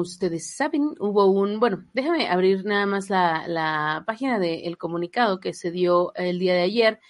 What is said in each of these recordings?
ustedes saben, hubo un, bueno, déjame abrir nada más la, la página del comunicado que se dio el día de ayer.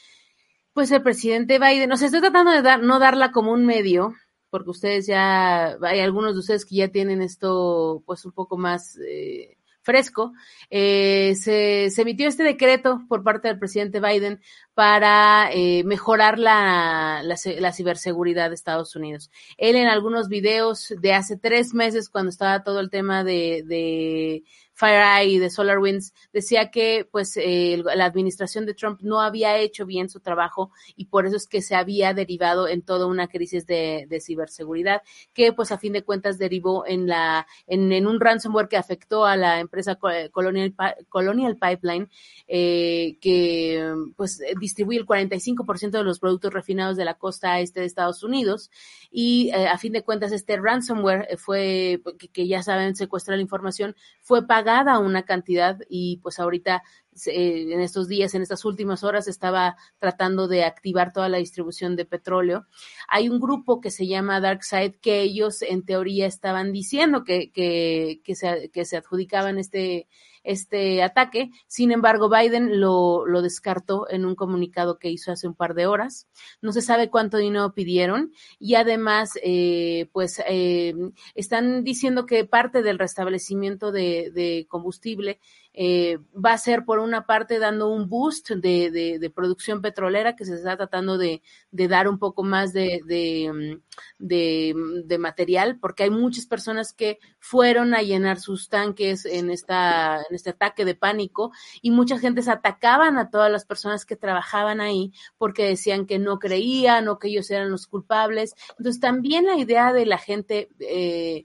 Pues el presidente Biden, no sé, estoy tratando de dar, no darla como un medio, porque ustedes ya, hay algunos de ustedes que ya tienen esto pues un poco más eh, fresco, eh, se, se, emitió este decreto por parte del presidente Biden para eh, mejorar la, la, ciberseguridad de Estados Unidos. Él en algunos videos de hace tres meses, cuando estaba todo el tema de FireEye y de SolarWinds, decía que pues la administración de Trump no había hecho bien su trabajo y por eso es que se había derivado en toda una crisis de, de ciberseguridad que pues a fin de cuentas derivó en la en, en un ransomware que afectó a la empresa Colonial, Colonial Pipeline eh, que pues distribuye el 45% de los productos refinados de la costa este de Estados Unidos. Y eh, a fin de cuentas este ransomware fue que, que ya saben secuestrar la información fue pagado una cantidad y pues ahorita eh, en estos días, en estas últimas horas, estaba tratando de activar toda la distribución de petróleo. Hay un grupo que se llama DarkSide que ellos en teoría estaban diciendo que, que, que, se, que se adjudicaban este, este ataque. Sin embargo, Biden lo, lo descartó en un comunicado que hizo hace un par de horas. No se sabe cuánto dinero pidieron y además, eh, pues, eh, están diciendo que parte del restablecimiento de, de combustible eh, va a ser por una parte dando un boost de, producción petrolera que se está tratando de, dar un poco más de, de, material porque hay muchas personas que fueron a llenar sus tanques en esta en este ataque de pánico y mucha gente se atacaban a todas las personas que trabajaban ahí porque decían que no creían o que ellos eran los culpables. Entonces también la idea de la gente eh,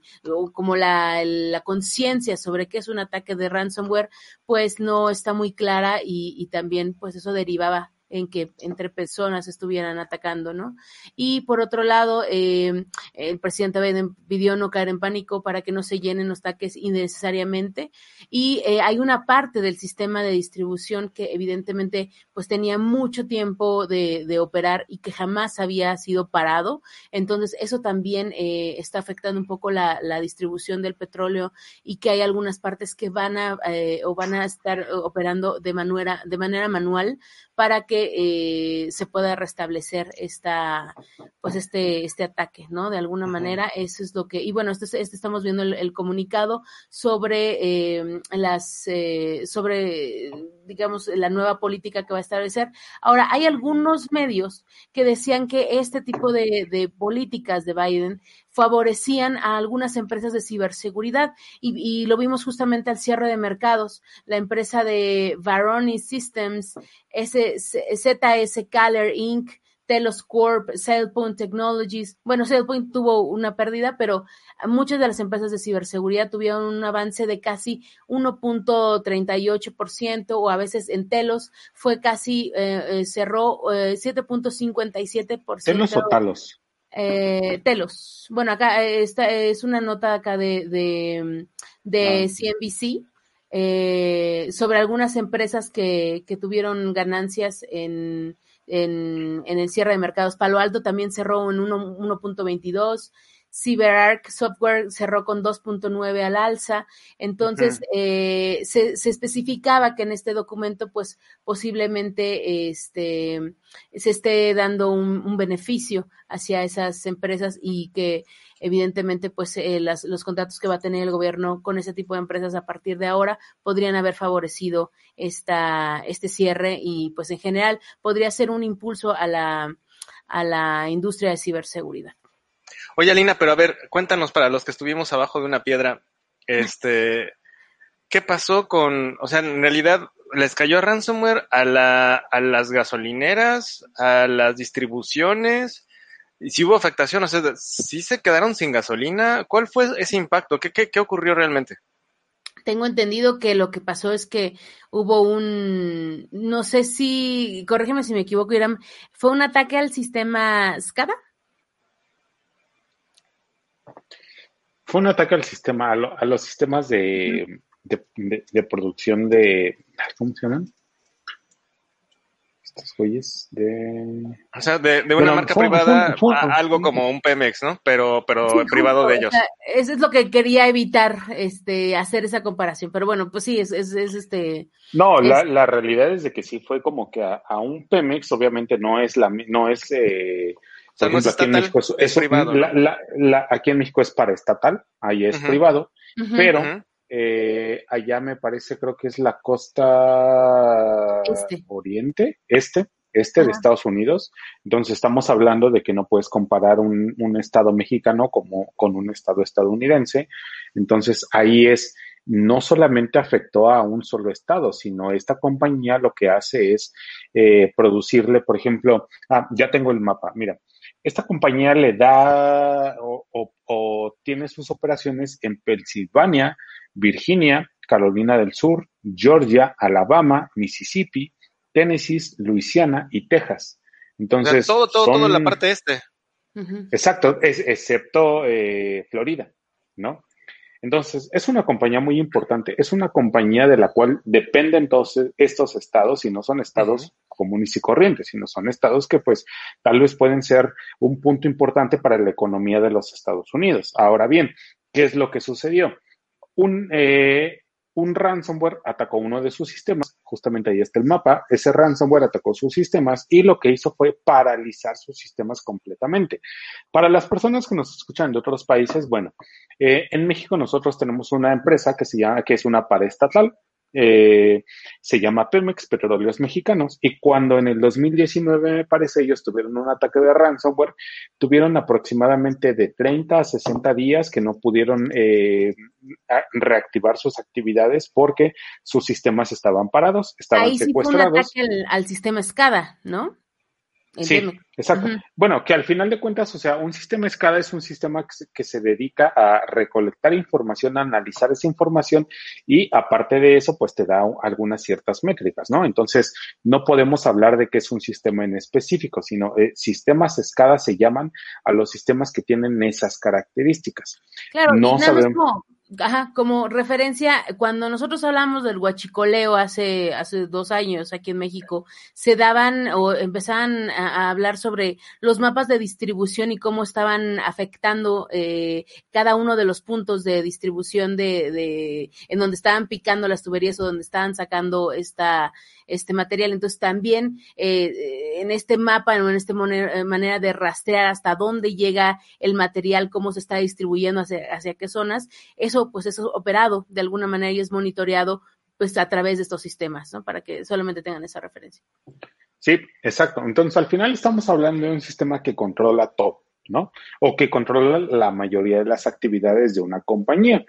como la, la conciencia sobre qué es un ataque de ransomware pues no está muy clara y, y también pues eso derivaba en que entre personas estuvieran atacando, ¿no? Y por otro lado, eh, el presidente Biden pidió no caer en pánico para que no se llenen los ataques innecesariamente. Y eh, hay una parte del sistema de distribución que evidentemente pues tenía mucho tiempo de, de operar y que jamás había sido parado. Entonces eso también eh, está afectando un poco la, la, distribución del petróleo y que hay algunas partes que van a eh, o van a estar operando de manera, de manera manual para que eh, se pueda restablecer esta, pues este, este ataque, ¿no? De alguna manera, eso es lo que, y bueno, este, este estamos viendo el, el comunicado sobre eh, las, eh, sobre, digamos, la nueva política que va a establecer. Ahora, hay algunos medios que decían que este tipo de, políticas de Biden favorecían a algunas empresas de ciberseguridad y, y, lo vimos justamente al cierre de mercados. La empresa de Varoni Systems, ZS Caller Inc., Telos Corp, SailPoint Technologies. Bueno, SailPoint tuvo una pérdida, pero muchas de las empresas de ciberseguridad tuvieron un avance de casi 1.38% o a veces en Telos fue casi, eh, cerró eh, 7.57%. ¿Telos o Talos? Eh, telos. Bueno, acá esta es una nota acá de, de, de ah. CNBC eh, sobre algunas empresas que, que tuvieron ganancias en, en, en, el cierre de mercados. Palo Alto también cerró en 1.22. CyberArk Software cerró con 2.9 al alza. Entonces, uh -huh. eh, se, se, especificaba que en este documento, pues posiblemente este, se esté dando un, un beneficio hacia esas empresas y que evidentemente pues eh, las, los contratos que va a tener el gobierno con ese tipo de empresas a partir de ahora podrían haber favorecido esta, este cierre y pues en general podría ser un impulso a la, a la industria de ciberseguridad. Oye, Alina, pero a ver, cuéntanos para los que estuvimos abajo de una piedra, este, ¿qué pasó con, o sea, en realidad les cayó ransomware a, la, a las gasolineras, a las distribuciones, y si hubo afectación, o sea, si se quedaron sin gasolina, ¿cuál fue ese impacto? ¿Qué, qué, qué ocurrió realmente? tengo entendido que lo que pasó es que hubo un, no sé si, corrígeme si me equivoco, Iram, fue un ataque al sistema SCADA. Fue un ataque al sistema, a, lo, a los sistemas de, de, de, de, producción de, ¿cómo se llaman? Estos güeyes de... O sea, de, de una Bueno, marca fue- privada fue- fue- a algo como un Pemex, ¿no? Pero, pero Sí, privado justo, de o ellos. sea, eso es lo que quería evitar, este, hacer esa comparación. Pero bueno, pues sí, es, es, es este. No, la, Es- la realidad es de que sí fue como que a, a un Pemex, obviamente no es la, no es, eh, sea, por ejemplo, aquí en estatal, México es, es privado, ¿no? la- la- la- aquí en México es paraestatal, ahí es privado, pero eh, allá me parece, creo que es la costa Este. oriente, este, este de. Estados Unidos. Entonces estamos hablando de que no puedes comparar un, un estado mexicano como con un estado estadounidense. Entonces ahí es, no solamente afectó a un solo estado, sino esta compañía lo que hace es eh, producirle, por ejemplo, ah, ya tengo el mapa, mira, esta compañía le da o, o- o tiene sus operaciones en Pensilvania, Virginia, Carolina del Sur, Georgia, Alabama, Mississippi, Tennessee, Luisiana y Texas. O sea, Entonces, todo, todo, todo son- la parte este. Exacto, es, excepto eh, Florida, ¿no? Entonces, es una compañía muy importante, es una compañía de la cual dependen todos estos estados y no son estados comunes y corrientes, sino son estados que pues tal vez pueden ser un punto importante para la economía de los Estados Unidos. Ahora bien, ¿qué es lo que sucedió? Un, eh, un ransomware atacó uno de sus sistemas, justamente ahí está el mapa, ese ransomware atacó sus sistemas y lo que hizo fue paralizar sus sistemas completamente. Para las personas que nos escuchan de otros países, bueno, eh, en México nosotros tenemos una empresa que se llama, que es una paraestatal, eh, se llama Pemex Petróleos Mexicanos, y cuando en el 2019, me parece, ellos tuvieron un ataque de ransomware, tuvieron aproximadamente de 30 a 60 días que no pudieron eh, reactivar sus actividades porque sus sistemas estaban parados, estaban Ahí sí fue un secuestrados. ataque al, al sistema SCADA, ¿no? Sí, exacto. Bueno, que al final de cuentas, o sea, un sistema SCADA es un sistema que se, que se dedica a recolectar información, a analizar esa información y aparte de eso, pues te da algunas ciertas métricas, ¿no? Entonces, no podemos hablar de que es un sistema en específico, sino eh, sistemas SCADA se llaman a los sistemas que tienen esas características. Claro, No sabemos. como, ajá, como referencia, cuando nosotros hablamos del huachicoleo hace, hace dos años aquí en México, se daban o empezaban a, a hablar sobre los mapas de distribución y cómo estaban afectando eh, cada uno de los puntos de distribución de, de, en donde estaban picando las tuberías o donde estaban sacando esta, este material. Entonces también eh, en este mapa, en esta manera de rastrear hasta dónde llega el material, cómo se está distribuyendo hacia, hacia qué zonas, eso pues es operado de alguna manera y es monitoreado pues a través de estos sistemas, ¿no? Para que solamente tengan esa referencia. Sí, exacto. Entonces, al final estamos hablando de un sistema que controla todo, ¿no? O que controla la mayoría de las actividades de una compañía.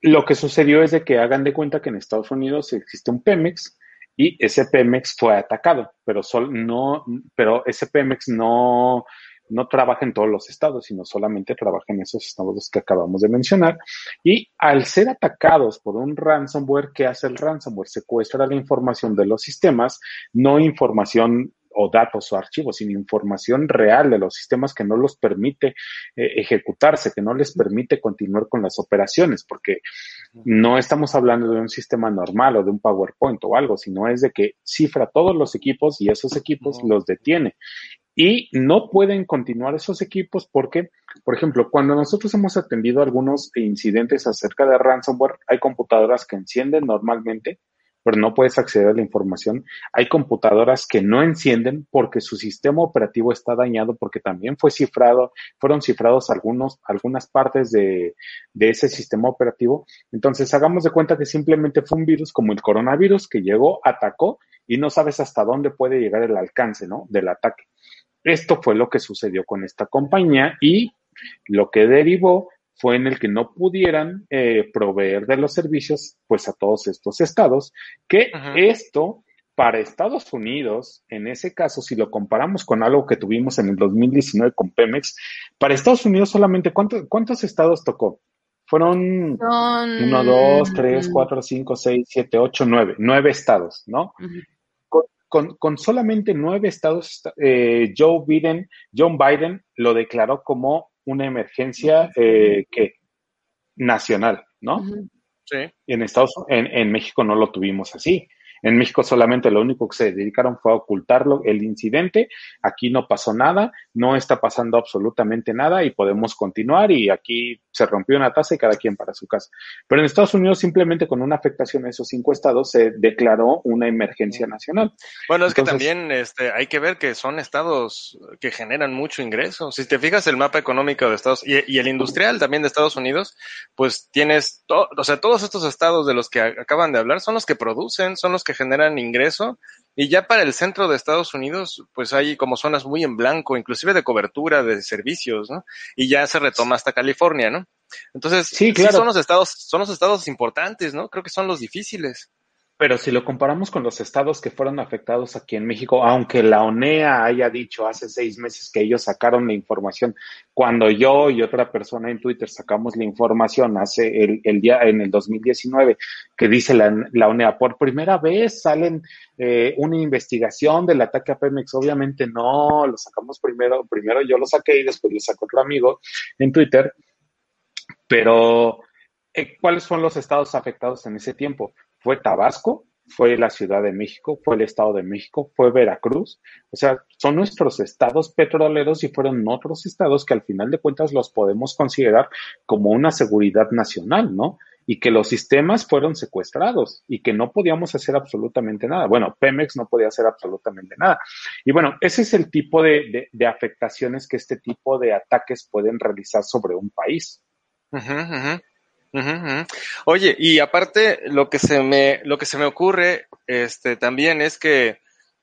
Lo que sucedió es de que hagan de cuenta que en Estados Unidos existe un Pemex y ese Pemex fue atacado, pero sol, no, pero ese no, no trabaja en todos los estados, sino solamente trabaja en esos estados que acabamos de mencionar. Y al ser atacados por un ransomware, ¿qué hace el ransomware? Secuestra la información de los sistemas, no información o datos o archivos, sino información real de los sistemas que no los permite eh, ejecutarse, que no les permite continuar con las operaciones, porque no estamos hablando de un sistema normal o de un PowerPoint o algo, sino es de que cifra todos los equipos y esos equipos los detiene. Y no pueden continuar esos equipos porque, por ejemplo, cuando nosotros hemos atendido algunos incidentes acerca de ransomware, hay computadoras que encienden normalmente, pero no puedes acceder a la información. Hay computadoras que no encienden porque su sistema operativo está dañado, porque también fue cifrado, fueron cifrados algunos, algunas partes de, de ese sistema operativo. Entonces, hagamos de cuenta que simplemente fue un virus como el coronavirus que llegó, atacó y no sabes hasta dónde puede llegar el alcance, ¿no? Del ataque. Esto fue lo que sucedió con esta compañía y lo que derivó fue en el que no pudieran eh, proveer de los servicios pues a todos estos estados, que esto para Estados Unidos, en ese caso, si lo comparamos con algo que tuvimos en el 2019 con Pemex, para Estados Unidos solamente, ¿cuántos, cuántos estados tocó? Fueron Son... uno, dos, tres, cuatro, cinco, seis, siete, ocho, nueve, nueve estados, ¿no? Uh -huh. con, con, con, solamente nueve estados, eh, Joe Biden, John Biden lo declaró como una emergencia eh, que nacional, ¿no? Sí. En Estados en, en, México no lo tuvimos así. En México solamente lo único que se dedicaron fue a ocultarlo, el incidente. Aquí no pasó nada, no está pasando absolutamente nada y podemos continuar y aquí se rompió una taza y cada quien para su casa. Pero en Estados Unidos simplemente con una afectación a esos cinco estados se declaró una emergencia nacional. Bueno, es que también este, hay que ver que son estados que generan mucho ingreso. Si te fijas el mapa económico de Estados y, y el industrial también de Estados Unidos, pues tienes, o sea, todos estos estados de los que acaban de hablar son los que producen, son los que generan ingreso y ya para el centro de Estados Unidos, pues hay como zonas muy en blanco, inclusive de cobertura de servicios, ¿no? Y ya se retoma hasta California, ¿no? Entonces, sí, claro. son los estados, son los estados importantes, ¿no? Creo que son los difíciles. Pero si lo comparamos con los estados que fueron afectados aquí en México, aunque la ONEA haya dicho hace seis meses que ellos sacaron la información, cuando yo y otra persona en Twitter sacamos la información hace el, día en el 2019, que dice la, ONEA, por primera vez salen eh, una investigación del ataque a Pemex, obviamente no, lo sacamos primero, primero yo lo saqué y después lo sacó otro amigo en Twitter, pero eh, ¿cuáles fueron los estados afectados en ese tiempo? Fue Tabasco, fue la Ciudad de México, fue el Estado de México, fue Veracruz. O sea, son nuestros estados petroleros y fueron otros estados que al final de cuentas los podemos considerar como una seguridad nacional, ¿no? Y que los sistemas fueron secuestrados y que no podíamos hacer absolutamente nada. Bueno, Pemex no podía hacer absolutamente nada. Y bueno, ese es el tipo de, afectaciones que este tipo de ataques pueden realizar sobre un país. Uh -huh, uh -huh. Uh -huh. Oye, y aparte lo que se me lo que se me ocurre este también es que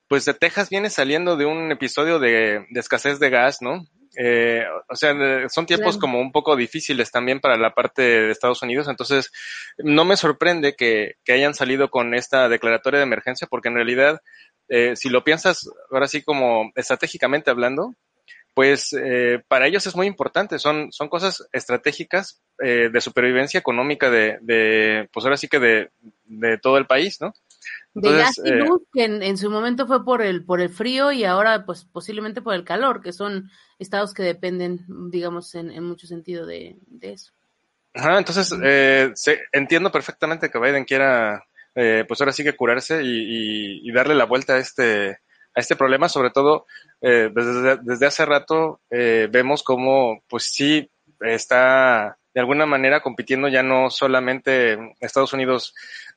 pues de Texas viene saliendo de un episodio de, de escasez de gas, ¿no? Eh, o sea, son tiempos como un poco difíciles también para la parte de Estados Unidos, entonces no me sorprende que, que hayan salido con esta declaratoria de emergencia, porque en realidad, eh, si lo piensas ahora sí como estratégicamente hablando, pues eh, para ellos es muy importante, son, son cosas estratégicas eh, de supervivencia económica de, de, pues ahora sí que de, de todo el país, ¿no? Entonces, de gas y luz, eh, que en, en, su momento fue por el, por el frío y ahora pues posiblemente por el calor, que son estados que dependen, digamos, en, en mucho sentido de, de eso. Ajá, entonces eh, se, entiendo perfectamente que Biden quiera, eh, pues ahora sí que curarse y, y, y darle la vuelta a este, a este problema, sobre todo eh, desde, desde, hace rato eh, vemos como pues sí está de alguna manera compitiendo ya no solamente Estados Unidos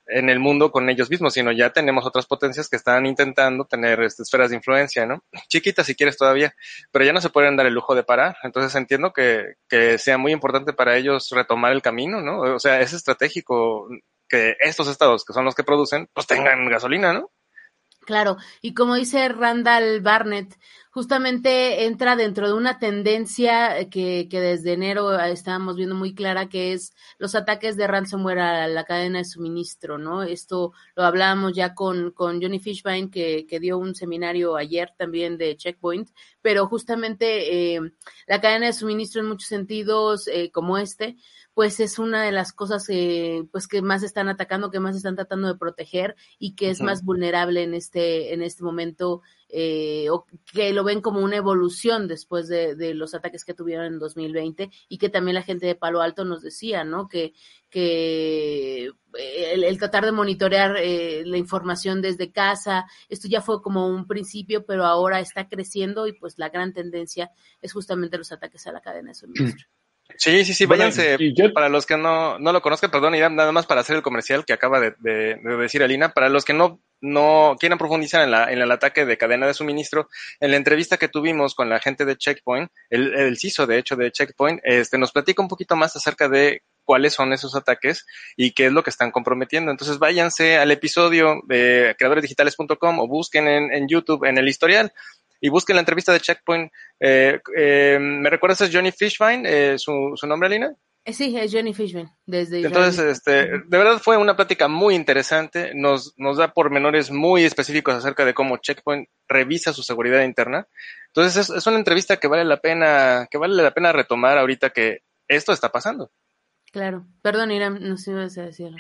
en el mundo con ellos mismos, sino ya tenemos otras potencias que están intentando tener este, esferas de influencia, ¿no? Chiquitas si quieres todavía, pero ya no se pueden dar el lujo de parar. Entonces entiendo que, que sea muy importante para ellos retomar el camino, ¿no? O sea, es estratégico que estos estados, que son los que producen, pues tengan gasolina, ¿no? Claro, y como dice Randall Barnett, justamente entra dentro de una tendencia que, que, desde enero estábamos viendo muy clara, que es los ataques de ransomware a la cadena de suministro, ¿no? Esto lo hablábamos ya con, con Johnny Fishbein, que, que dio un seminario ayer también de Checkpoint, pero justamente eh, la cadena de suministro en muchos sentidos, eh, como este, pues es una de las cosas eh, pues que más están atacando, que más están tratando de proteger y que es uh -huh. más vulnerable en este, en este momento, eh, o que lo ven como una evolución después de, de, los ataques que tuvieron en 2020 y que también la gente de Palo Alto nos decía, ¿no? Que, que el, el tratar de monitorear eh, la información desde casa, esto ya fue como un principio, pero ahora está creciendo y pues la gran tendencia es justamente los ataques a la cadena de suministro. Sí, sí, sí, váyanse, bueno, yo... para los que no, no lo conozcan, perdón, Irán, nada más para hacer el comercial que acaba de, de, de, decir Alina, para los que no, no quieran profundizar en, la, en el ataque de cadena de suministro, en la entrevista que tuvimos con la gente de Checkpoint, el, el CISO, de hecho, de Checkpoint, este, nos platica un poquito más acerca de cuáles son esos ataques y qué es lo que están comprometiendo. Entonces váyanse al episodio de creadoresdigitales.com o busquen en, en YouTube, en el historial, y busquen la entrevista de Checkpoint. Eh, eh, ¿Me recuerdas es Johnny Fishbein, eh, su, su nombre, Alina? Sí, es Johnny Fishbein, desde Entonces, este, de verdad fue una plática muy interesante, nos, nos da pormenores muy específicos acerca de cómo Checkpoint revisa su seguridad interna. Entonces, es, es una entrevista que vale la pena, que vale la pena retomar ahorita que esto está pasando. Claro. Perdón, Irán, no sé si ibas a decirlo.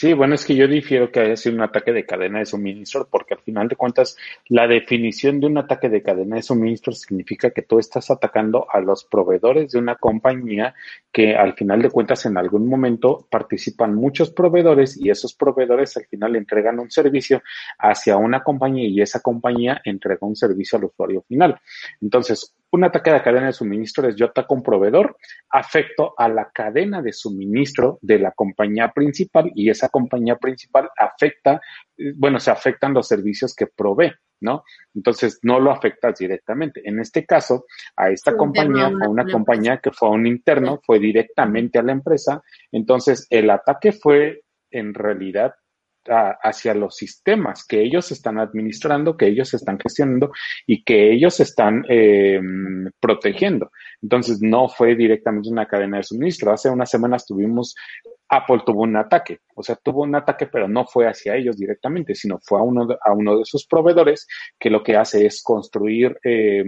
Sí, bueno, es que yo difiero que haya sido un ataque de cadena de suministro, porque al final de cuentas, la definición de un ataque de cadena de suministro significa que tú estás atacando a los proveedores de una compañía que al final de cuentas en algún momento participan muchos proveedores y esos proveedores al final entregan un servicio hacia una compañía y esa compañía entrega un servicio al usuario final. Entonces, un ataque de cadena de suministro es yo ataco a un proveedor, afecto a la cadena de suministro de la compañía principal y esa compañía principal afecta, bueno, se afectan los servicios que provee, ¿no? Entonces no lo afectas directamente. En este caso, a esta compañía, a una compañía que fue a un interno, fue directamente a la empresa. Entonces el ataque fue en realidad hacia los sistemas que ellos están administrando, que ellos están gestionando y que ellos están eh, protegiendo. Entonces, no fue directamente una cadena de suministro. Hace unas semanas tuvimos, Apple tuvo un ataque, o sea, tuvo un ataque, pero no fue hacia ellos directamente, sino fue a uno de, a uno de sus proveedores que lo que hace es construir eh,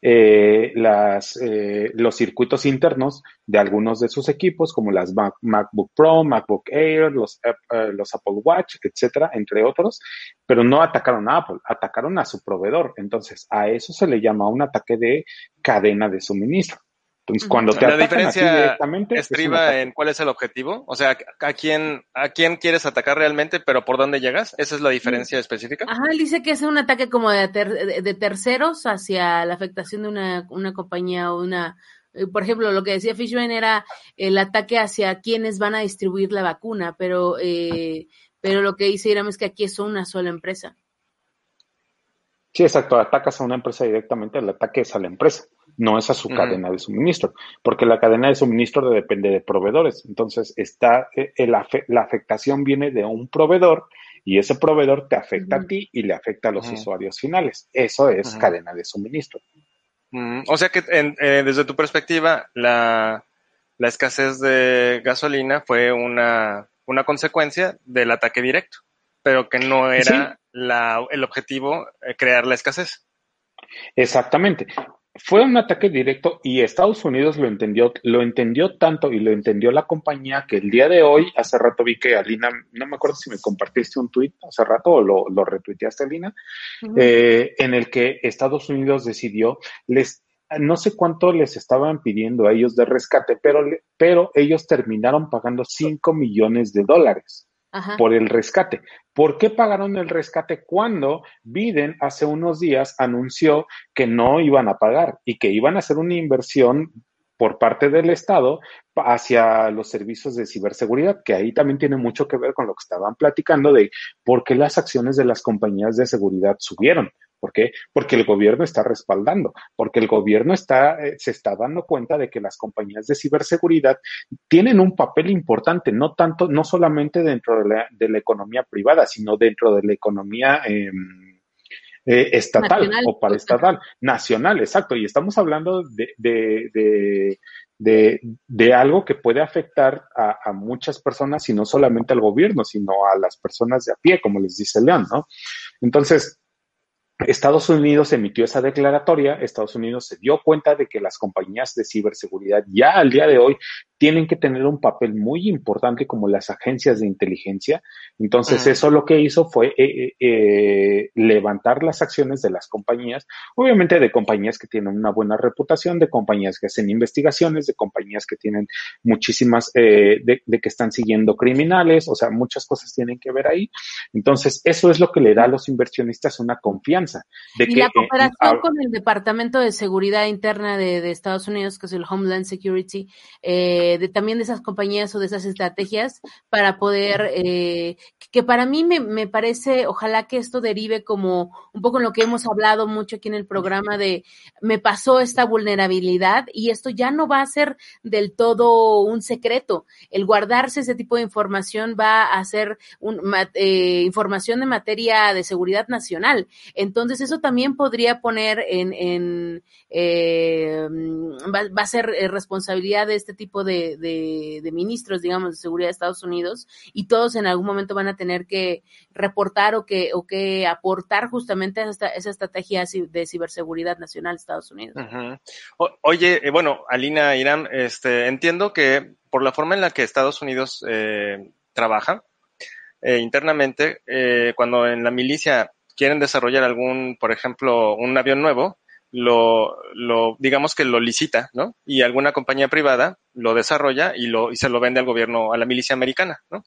eh, eh, los circuitos internos de algunos de sus equipos, como las MacBook Pro, MacBook Air, los, eh, los Apple Watch, etcétera, entre otros, pero no atacaron a Apple, atacaron a su proveedor. Entonces, a eso se le llama un ataque de cadena de suministro. Entonces, cuando te la diferencia directamente, estriba en cuál es el objetivo, o sea, a quién a quién quieres atacar realmente, pero por dónde llegas, esa es la diferencia específica. Ajá, él dice que es un ataque como de, de, terceros hacia la afectación de una, una compañía o una eh, por ejemplo, lo que decía Fishman era el ataque hacia quienes van a distribuir la vacuna, pero eh, pero lo que dice Iram es que aquí es una sola empresa. Sí, exacto. Atacas a una empresa directamente, el ataque es a la empresa, no es a su cadena de suministro, porque la cadena de suministro depende de proveedores. Entonces, está eh, la, afectación viene de un proveedor y ese proveedor te afecta a ti y le afecta a los usuarios finales. Eso es cadena de suministro. O sea que eh, desde tu perspectiva, la, la, escasez de gasolina fue una, una consecuencia del ataque directo, pero que no era la, el objetivo, eh, crear la escasez. Exactamente. Fue un ataque directo y Estados Unidos lo entendió, lo entendió tanto y lo entendió la compañía que el día de hoy, hace rato vi que Alina, no me acuerdo si me compartiste un tweet hace rato o lo, lo retuiteaste, Alina, eh, en el que Estados Unidos decidió, les, no sé cuánto les estaban pidiendo a ellos de rescate, pero, pero ellos terminaron pagando 5 millones de dólares por el rescate. ¿Por qué pagaron el rescate cuando Biden hace unos días anunció que no iban a pagar y que iban a hacer una inversión por parte del Estado hacia los servicios de ciberseguridad, que ahí también tiene mucho que ver con lo que estaban platicando de por qué las acciones de las compañías de seguridad subieron. ¿Por qué? Porque el gobierno está respaldando, porque el gobierno está, eh, se está dando cuenta de que las compañías de ciberseguridad tienen un papel importante, no tanto, no solamente dentro de la, economía privada, sino dentro de la economía em, eh, estatal o paraestatal, nacional, exacto. Y estamos hablando de, de, de, de algo que puede afectar a, a, muchas personas y no solamente al gobierno, sino a las personas de a pie, como les dice León, ¿no? Entonces, Estados Unidos emitió esa declaratoria, Estados Unidos se dio cuenta de que las compañías de ciberseguridad ya al día de hoy tienen que tener un papel muy importante como las agencias de inteligencia. Entonces, eso lo que hizo fue eh, eh, eh, levantar las acciones de las compañías, obviamente de compañías que tienen una buena reputación, de compañías que hacen investigaciones, de compañías que tienen muchísimas, de, de, que están siguiendo criminales, o sea, muchas cosas tienen que ver ahí. Entonces, eso es lo que le da a los inversionistas una confianza. De y la cooperación con el Departamento de Seguridad Interna de, de, Estados Unidos, que es el Homeland Security, eh, de también de esas compañías o de esas estrategias para poder, eh, que para mí me, me, parece, ojalá que esto derive como un poco en lo que hemos hablado mucho aquí en el programa de me pasó esta vulnerabilidad y esto ya no va a ser del todo un secreto. El guardarse ese tipo de información va a ser un, eh, información de materia de seguridad nacional. Entonces eso también podría poner en, en eh, va, va, a ser eh, responsabilidad de este tipo de, de, ministros, digamos, de seguridad de Estados Unidos y todos en algún momento van a tener que reportar o que, o que aportar justamente a esa, esa estrategia de ciberseguridad nacional de Estados Unidos. oye, eh, bueno, Alina Irán, este, entiendo que por la forma en la que Estados Unidos eh, trabaja eh, internamente, eh, cuando en la milicia quieren desarrollar algún, por ejemplo, un avión nuevo, lo, lo, digamos que lo licita, ¿no? Y alguna compañía privada lo desarrolla y lo, y se lo vende al gobierno, a la milicia americana, ¿no?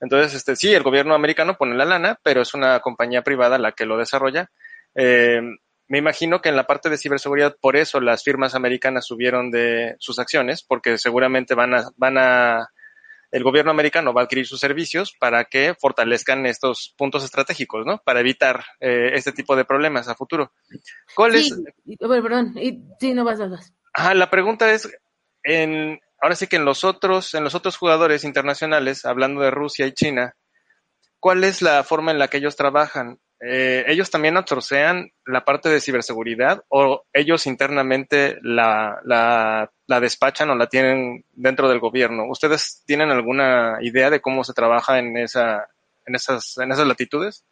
Entonces, este, sí, el gobierno americano pone la lana, pero es una compañía privada la que lo desarrolla. Eh, me imagino que en la parte de ciberseguridad, por eso las firmas americanas subieron de sus acciones, porque seguramente van a, van a el gobierno americano va a adquirir sus servicios para que fortalezcan estos puntos estratégicos, ¿no? Para evitar eh, este tipo de problemas a futuro. ¿Cuál sí, es? perdón, y, sí, no vas, a vas. Ajá, la pregunta es, en, ahora sí que en los otros, en los otros jugadores internacionales, hablando de Rusia y China, ¿cuál es la forma en la que ellos trabajan? Eh, ¿Ellos también atrocean la parte de ciberseguridad o ellos internamente la, la, la, despachan o la tienen dentro del gobierno? ¿Ustedes tienen alguna idea de cómo se trabaja en, esa, en, esas, en esas latitudes?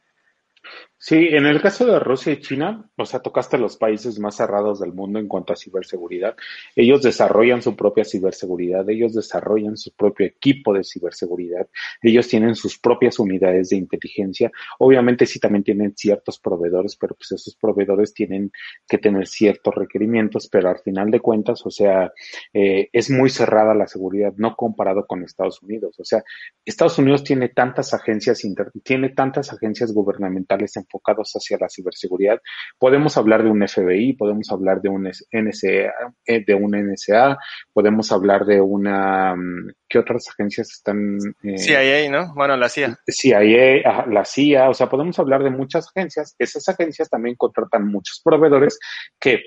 Sí, en el caso de Rusia y China, o sea, tocaste los países más cerrados del mundo en cuanto a ciberseguridad. Ellos desarrollan su propia ciberseguridad, ellos desarrollan su propio equipo de ciberseguridad, ellos tienen sus propias unidades de inteligencia. Obviamente sí también tienen ciertos proveedores, pero pues esos proveedores tienen que tener ciertos requerimientos, pero al final de cuentas, o sea, eh, es muy cerrada la seguridad, no comparado con Estados Unidos. O sea, Estados Unidos tiene tantas agencias, inter tiene tantas agencias gubernamentales en enfocados hacia la ciberseguridad. Podemos hablar de un FBI, podemos hablar de un NSA, eh, de un NSA, podemos hablar de una mm, ¿qué otras agencias están? Eh, CIA, ¿no? Bueno, la CIA. CIA, la CIA, o sea, podemos hablar de muchas agencias. Esas agencias también contratan muchos proveedores que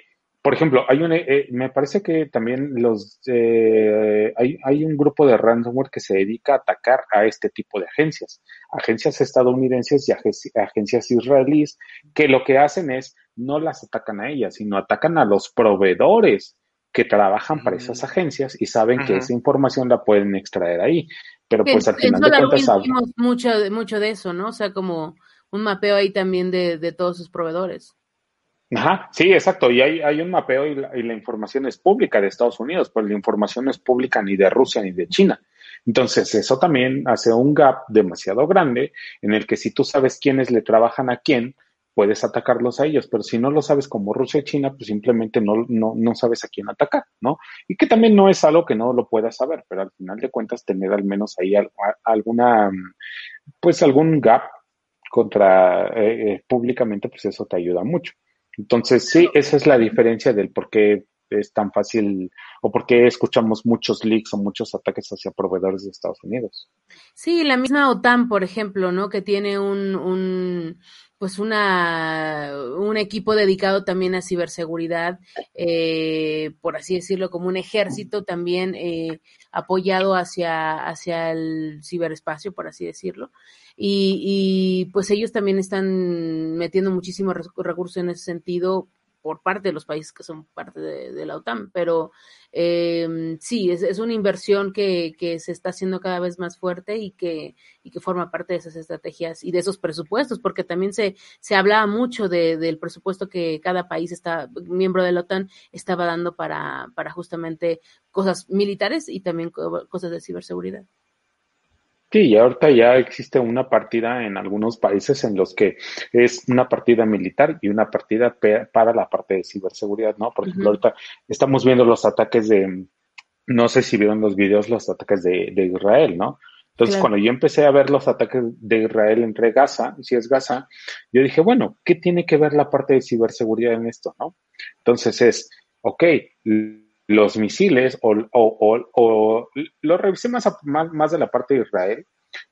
por ejemplo, hay un, eh, me parece que también los, eh, hay, hay un grupo de ransomware que se dedica a atacar a este tipo de agencias, agencias estadounidenses y agencias israelíes, que lo que hacen es, no las atacan a ellas, sino atacan a los proveedores que trabajan para esas agencias y saben que esa información la pueden extraer ahí. Pero pues al final de cuentas... mucho, mucho de eso, ¿no? O sea, como un mapeo ahí también de, de todos sus proveedores. Ajá, sí, exacto. Y hay, hay un mapeo y la, y la, información es pública de Estados Unidos, pues la información no es pública ni de Rusia ni de China. Entonces, eso también hace un gap demasiado grande en el que si tú sabes quiénes le trabajan a quién, puedes atacarlos a ellos, pero si no lo sabes como Rusia y China, pues simplemente no, no, no sabes a quién atacar, ¿no? Y que también no es algo que no lo puedas saber, pero al final de cuentas tener al menos ahí alguna, pues algún gap contra eh, eh, públicamente, pues eso te ayuda mucho. Entonces, sí, esa es la diferencia del por qué es tan fácil o por qué escuchamos muchos leaks o muchos ataques hacia proveedores de Estados Unidos. Sí, la misma OTAN, por ejemplo, ¿no? Que tiene un, un pues una un equipo dedicado también a ciberseguridad, eh, por así decirlo, como un ejército también eh, apoyado hacia hacia el ciberespacio, por así decirlo. Y, y pues ellos también están metiendo muchísimos recursos en ese sentido por parte de los países que son parte de, la OTAN, pero eh, sí, es, es, una inversión que, que, se está haciendo cada vez más fuerte y que, y que forma parte de esas estrategias y de esos presupuestos, porque también se, se hablaba mucho de, del presupuesto que cada país está, miembro de la OTAN, estaba dando para, para justamente cosas militares y también cosas de ciberseguridad. Sí, y ahorita ya existe una partida en algunos países en los que es una partida militar y una partida para la parte de ciberseguridad, ¿no? Por ejemplo, uh -huh. ahorita estamos viendo los ataques de, no sé si vieron los videos, los ataques de, de Israel, ¿no? Entonces, claro. cuando yo empecé a ver los ataques de Israel entre Gaza, si es Gaza, yo dije, bueno, ¿qué tiene que ver la parte de ciberseguridad en esto, no? Entonces es, ok, los misiles o, o, o, lo revisé más, más, más, de la parte de Israel,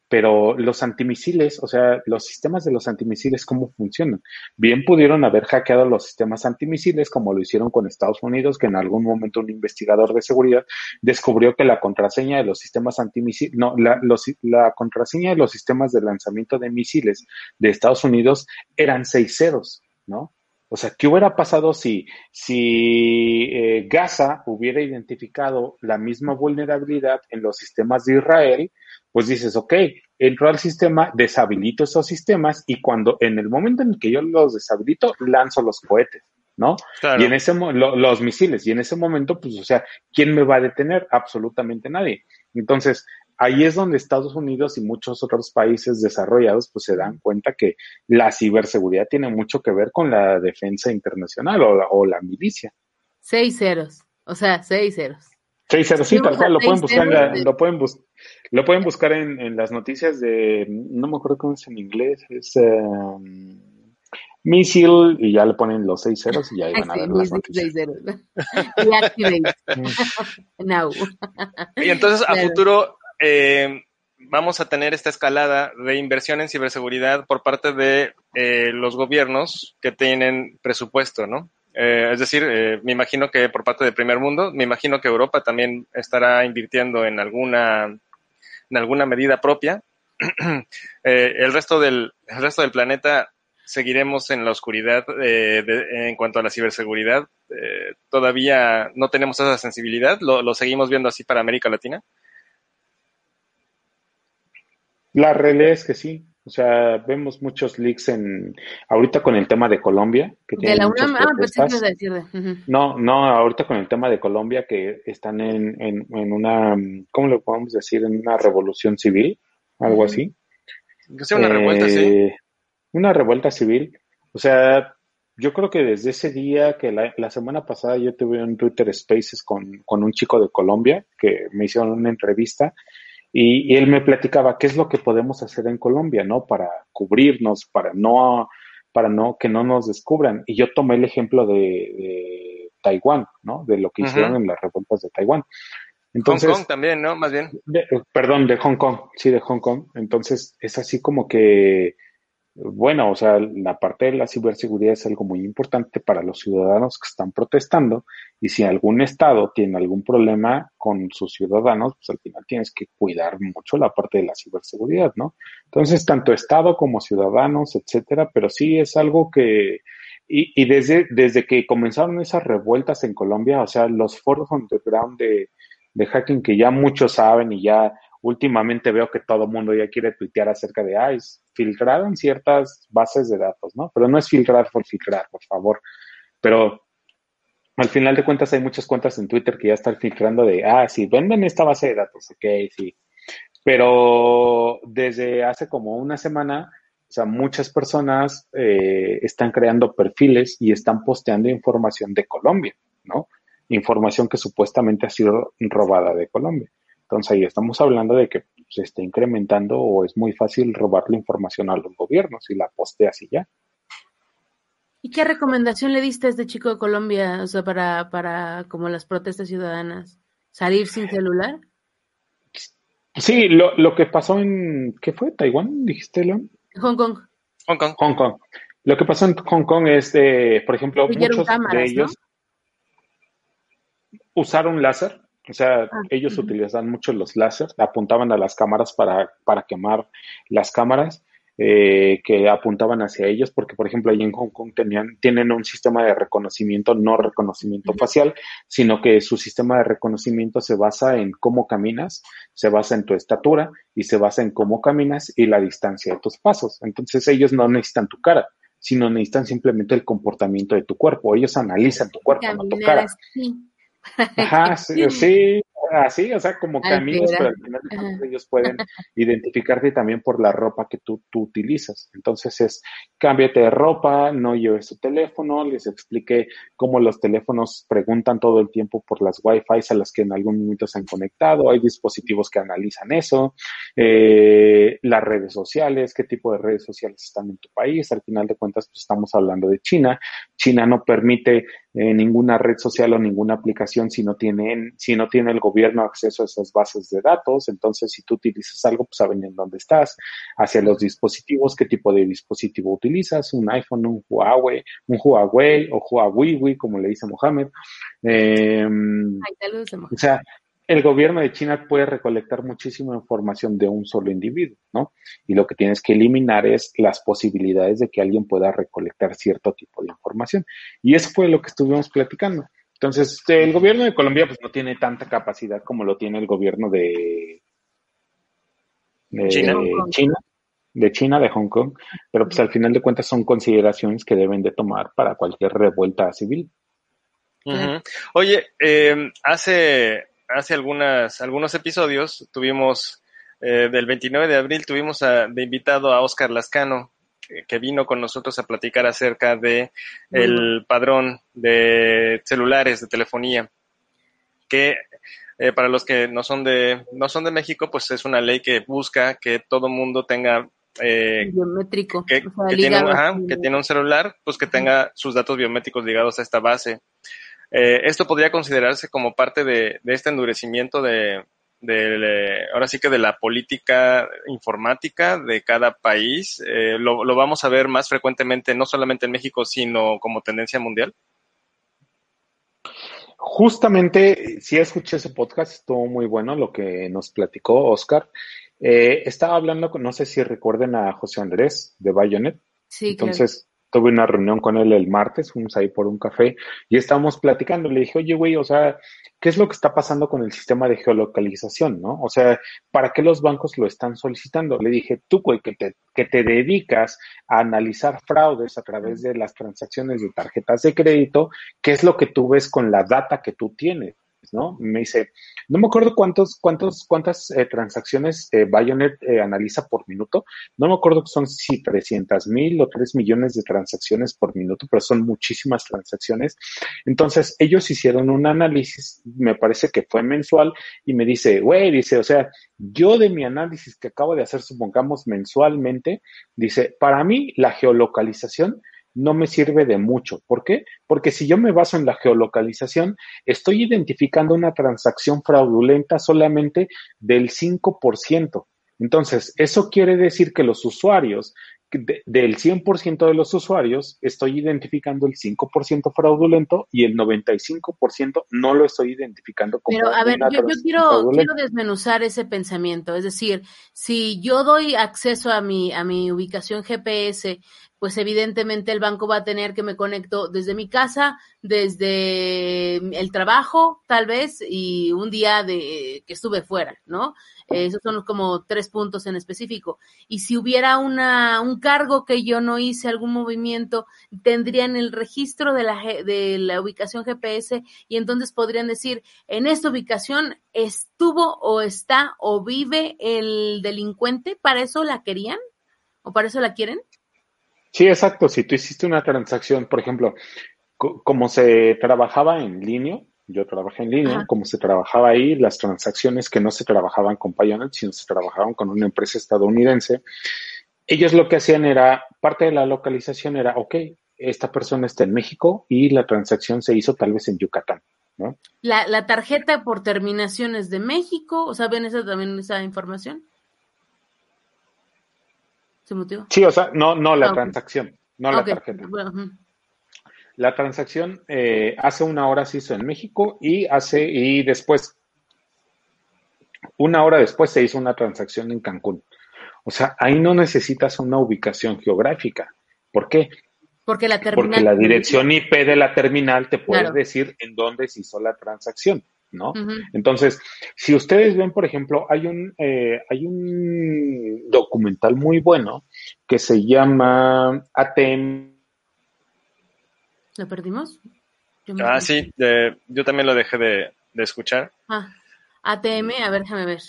pero los antimisiles, o sea, los sistemas de los antimisiles, ¿cómo funcionan? Bien pudieron haber hackeado los sistemas antimisiles como lo hicieron con Estados Unidos, que en algún momento un investigador de seguridad descubrió que la contraseña de los sistemas antimisiles, no, la, los, la contraseña de los sistemas de lanzamiento de misiles de Estados Unidos eran seis ceros, ¿no? O sea, ¿qué hubiera pasado si, si eh, Gaza hubiera identificado la misma vulnerabilidad en los sistemas de Israel? Pues dices, ok, entro al sistema, deshabilito esos sistemas y cuando, en el momento en que yo los deshabilito, lanzo los cohetes, ¿no? Claro. Y en ese, lo, los misiles, y en ese momento, pues, o sea, ¿quién me va a detener? Absolutamente nadie. Entonces, ahí es donde Estados Unidos y muchos otros países desarrollados pues se dan cuenta que la ciberseguridad tiene mucho que ver con la defensa internacional o la, o la milicia. Seis ceros, o sea, seis ceros. Seis ceros, sí, tal cual, lo pueden buscar, en la- de- lo pueden, bus- lo pueden buscar en, en las noticias de, no me acuerdo cómo es en inglés, es um, Missile y ya le ponen los seis ceros y ya van a ver las seis noticias. ceros. Deactivate. Now. Y entonces a Claro. futuro eh, vamos a tener esta escalada de inversión en ciberseguridad por parte de eh, los gobiernos que tienen presupuesto, ¿no? Eh, es decir, eh, me imagino que por parte del primer mundo, me imagino que Europa también estará invirtiendo en alguna, en alguna medida propia. El resto del, el resto del planeta seguiremos en la oscuridad de- en cuanto a la ciberseguridad. Todavía no tenemos esa sensibilidad. ¿Lo, lo seguimos viendo así para América Latina? La realidad es que sí. O sea, vemos muchos leaks en ahorita con el tema de Colombia, que De la UNAM, ah, decir de. ujú. No, no, ahorita con el tema de Colombia que están en, en, en una, ¿cómo le podemos decir? En una revolución civil, algo así. Que sea una revuelta, sí. Eh, Una revuelta civil. O sea, yo creo que desde ese día que la, la semana pasada yo tuve un Twitter Spaces con, con un chico de Colombia que me hicieron una entrevista y, y él me platicaba qué es lo que podemos hacer en Colombia, ¿no? Para cubrirnos, para no, para no, que no nos descubran. Y yo tomé el ejemplo de, de Taiwán, ¿no? De lo que hicieron en las revueltas de Taiwán. Hong Entonces, Kong también, ¿no? Más bien. de- perdón, de Hong Kong, sí, de Hong Kong. Entonces, es así como que, bueno, o sea, la parte de la ciberseguridad es algo muy importante para los ciudadanos que están protestando y si algún estado tiene algún problema con sus ciudadanos, pues al final tienes que cuidar mucho la parte de la ciberseguridad, ¿no? Entonces, tanto estado como ciudadanos, etcétera, pero sí es algo que y, y desde, desde que comenzaron esas revueltas en Colombia, o sea, los foros underground de, de hacking que ya muchos saben y ya últimamente veo que todo mundo ya quiere tuitear acerca de, es filtrado en ciertas bases de datos, ¿no? Pero no es filtrar por filtrar, por favor. Pero al final de cuentas hay muchas cuentas en Twitter que ya están filtrando de, ah, sí, venden esta base de datos, ok, sí. Pero desde hace como una semana, o sea, muchas personas eh, están creando perfiles y están posteando información de Colombia, ¿no? Información que supuestamente ha sido robada de Colombia. Entonces ahí estamos hablando de que se está incrementando o es muy fácil robarle información a los gobiernos y la posteas y ya. ¿Y qué recomendación le diste a este chico de Colombia, o sea, para, para como las protestas ciudadanas? ¿Salir sin celular? Sí, lo, lo que pasó en, ¿qué fue? ¿Taiwán? ¿Dijiste, León? Hong Kong. Hong Kong. Hong Kong. Lo que pasó en Hong Kong es, de, por ejemplo, muchos cámaras, de ellos usaron láser, o sea, Ah, ellos ujú. utilizaban mucho los láser, apuntaban a las cámaras para, para quemar las cámaras eh, que apuntaban hacia ellos, porque por ejemplo ahí en Hong Kong tenían, tienen un sistema de reconocimiento, no reconocimiento facial, sino que su sistema de reconocimiento se basa en cómo caminas, se basa en tu estatura y se basa en cómo caminas y la distancia de tus pasos. Entonces ellos no necesitan tu cara, sino necesitan simplemente el comportamiento de tu cuerpo. Ellos analizan tu cuerpo, no tu cara. así. Ajá, sí, sí, así, o sea, como caminos, pero al final de cuentas ellos pueden identificarte también por la ropa que tú, tú utilizas. Entonces es, cámbiate de ropa, no lleves tu teléfono, les expliqué cómo los teléfonos preguntan todo el tiempo por las Wi-Fi a las que en algún momento se han conectado, hay dispositivos que analizan eso, eh, las redes sociales, qué tipo de redes sociales están en tu país, al final de cuentas pues estamos hablando de China, China no permite eh, ninguna red social o ninguna aplicación si no tiene, si no tiene el gobierno acceso a esas bases de datos. Entonces, si tú utilizas algo, pues saben en dónde estás, hacia los dispositivos, qué tipo de dispositivo utilizas, un iPhone, un Huawei, un Huawei o Huawei, como le dice Mohamed. Eh, Ay, saludos, amor. o sea, el gobierno de China puede recolectar muchísima información de un solo individuo, ¿no? Y lo que tienes que eliminar es las posibilidades de que alguien pueda recolectar cierto tipo de información. Y eso fue lo que estuvimos platicando. Entonces, el gobierno de Colombia pues no tiene tanta capacidad como lo tiene el gobierno de, de China. China, de China, de Hong Kong, pero pues al final de cuentas son consideraciones que deben de tomar para cualquier revuelta civil. Oye, eh, hace, hace algunas, algunos episodios tuvimos eh, del 29 de abril tuvimos a- de invitado a Oscar Lascano, que- que vino con nosotros a platicar acerca de el padrón de celulares, de telefonía, que eh, para los que no son de no son de México, pues es una ley que busca que todo mundo tenga eh, biométrico. que, o sea, que tiene, un- ajá, que tiene un celular, pues que tenga sus datos biométricos ligados a esta base. Eh, esto podría considerarse como parte de, de este endurecimiento de, de- ahora sí que de la política informática de cada país. Eh, lo, lo vamos a ver más frecuentemente, no solamente en México, sino como tendencia mundial. Justamente, sí escuché ese podcast, estuvo muy bueno lo que nos platicó Oscar. Eh, estaba hablando, con, no sé si recuerden a José Andrés de Bayonet. Sí, claro. Entonces, tuve una reunión con él el martes, fuimos ahí por un café y estábamos platicando. Le dije, oye, güey, o sea, ¿qué es lo que está pasando con el sistema de geolocalización, no? O sea, ¿para qué los bancos lo están solicitando? Le dije, tú, güey, que te, que te dedicas a analizar fraudes a través de las transacciones de tarjetas de crédito, ¿qué es lo que tú ves con la data que tú tienes? ¿No? Me dice, no me acuerdo cuántos, cuántos, cuántas eh, transacciones eh, Bayonet eh, analiza por minuto. No me acuerdo que son si 300 mil o 3 millones de transacciones por minuto, pero son muchísimas transacciones. Entonces, ellos hicieron un análisis, me parece que fue mensual, y me dice, güey, dice, o sea, yo de mi análisis que acabo de hacer, supongamos mensualmente, dice, para mí la geolocalización no me sirve de mucho. ¿Por qué? Porque si yo me baso en la geolocalización, estoy identificando una transacción fraudulenta solamente del 5%. Entonces, eso quiere decir que los usuarios, de, del 100% de los usuarios, estoy identificando el 5% fraudulento y el 95% no lo estoy identificando como Pero a ver, yo, quiero, quiero desmenuzar ese pensamiento. Es decir, si yo doy acceso a mi, a mi ubicación GPS, pues evidentemente el banco va a tener que me conecto desde mi casa, desde el trabajo, tal vez, y un día de que estuve fuera, ¿no? Esos son como tres puntos en específico. Y si hubiera una, un cargo que yo no hice, algún movimiento, tendrían el registro de la, de la ubicación GPS y entonces podrían decir, en esta ubicación estuvo o está o vive el delincuente, ¿para eso la querían? ¿O para eso la quieren? Sí, exacto. Si tú hiciste una transacción, por ejemplo, co- como se trabajaba en línea, yo trabajé en línea, Ajá. como se trabajaba ahí, las transacciones que no se trabajaban con Payonet, sino se trabajaban con una empresa estadounidense, ellos lo que hacían era, parte de la localización era, ok, esta persona está en México y la transacción se hizo tal vez en Yucatán, ¿no? La, la tarjeta por terminaciones de México, ¿o saben esa también esa información? Sí, o sea, no, no la Ah, transacción, no la tarjeta. bueno. La transacción eh, hace una hora se hizo en México y hace y después, una hora después se hizo una transacción en Cancún. O sea, ahí no necesitas una ubicación geográfica. ¿Por qué? Porque la terminal. Porque la dirección IP de la terminal te puede Claro. decir en dónde se hizo la transacción, Entonces, si ustedes ven, por ejemplo, hay un, eh, hay un documental muy bueno que se llama ATM ¿Lo perdimos? Yo Ah, sí, eh, yo también lo dejé de, de escuchar. Ah, ATM, a ver, déjame ver.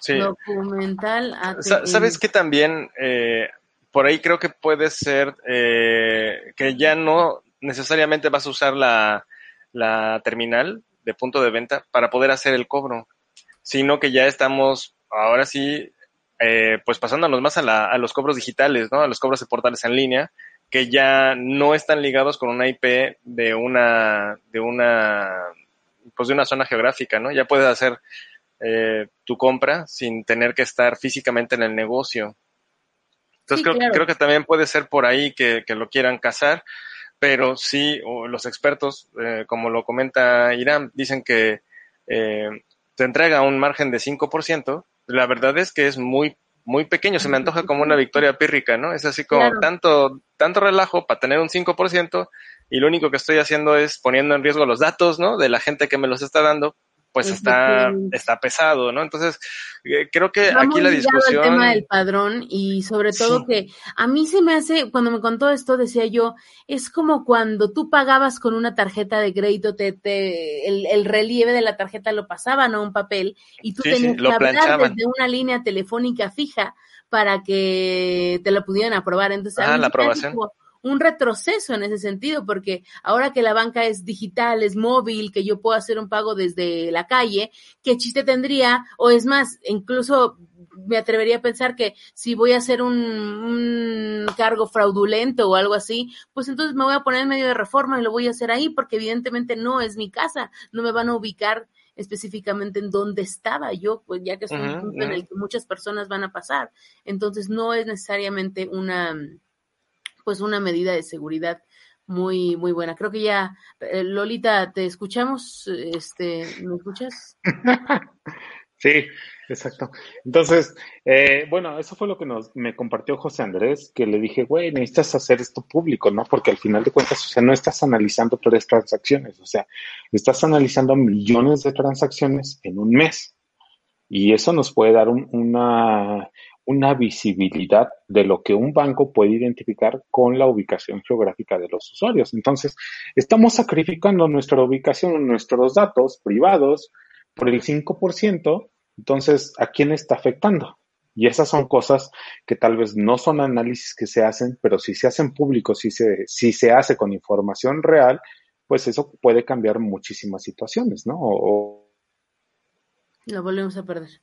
Sí. Documental ATM. Sa- ¿Sabes que también eh, por ahí creo que puede ser eh, que ya no necesariamente vas a usar la, la terminal de punto de venta para poder hacer el cobro, sino que ya estamos ahora sí eh, pues pasándonos más a, la, a los cobros digitales, ¿no? A los cobros de portales en línea que ya no están ligados con una IP de una de una pues de una zona geográfica, ¿no? Ya puedes hacer eh, tu compra sin tener que estar físicamente en el negocio. Entonces Sí, creo, claro. creo que también puede ser por ahí que, que lo quieran casar, pero sí, los expertos, eh, como lo comenta Irán, dicen que eh, te entrega un margen de 5%. La verdad es que es muy, muy pequeño. Se me antoja como una victoria pírrica, ¿no? Es así como Claro. tanto, tanto relajo para tener un 5% y lo único que estoy haciendo es poniendo en riesgo los datos, ¿no? De la gente que me los está dando pues está, está pesado, ¿no? Entonces, eh, creo que aquí la discusión... el tema del padrón y sobre todo que a mí se me hace, cuando me contó esto, decía yo, es como cuando tú pagabas con una tarjeta de crédito, te, te el, el relieve de la tarjeta lo pasaban a un papel y tú tenías que hablar desde una línea telefónica fija para que te lo pudieran aprobar. Entonces, ah, la aprobación un retroceso en ese sentido, porque ahora que la banca es digital, es móvil, que yo puedo hacer un pago desde la calle, ¿qué chiste tendría? O es más, incluso me atrevería a pensar que si voy a hacer un, cargo fraudulento o algo así, pues entonces me voy a poner en medio de reforma y lo voy a hacer ahí, porque evidentemente no es mi casa, no me van a ubicar específicamente en dónde estaba yo, pues ya que es un punto en el que muchas personas van a pasar. Entonces no es necesariamente una pues una medida de seguridad muy muy buena. Creo que ya eh, Lolita te escuchamos, este, ¿me escuchas? sí, exacto. Entonces, eh, bueno, eso fue lo que nos me compartió José Andrés, que le dije, güey, necesitas hacer esto público, ¿no? Porque al final de cuentas, o sea, no estás analizando tres transacciones, o sea, estás analizando millones de transacciones en un mes. Y eso nos puede dar una, una visibilidad de lo que un banco puede identificar con la ubicación geográfica de los usuarios. Entonces, estamos sacrificando nuestra ubicación, nuestros datos privados por el 5%, entonces, ¿a quién está afectando? Y esas son cosas que tal vez no son análisis que se hacen, pero si se hacen públicos, si se, si se hace con información real, pues eso puede cambiar muchísimas situaciones, ¿no? O, lo volvemos a perder